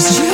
Cause you.